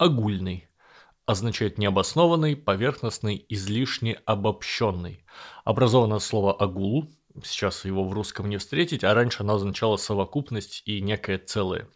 Огульный означает необоснованный, поверхностный, излишне обобщенный. Образовано слово «агул», сейчас его в русском не встретить, а раньше оно означало совокупность и некое целое.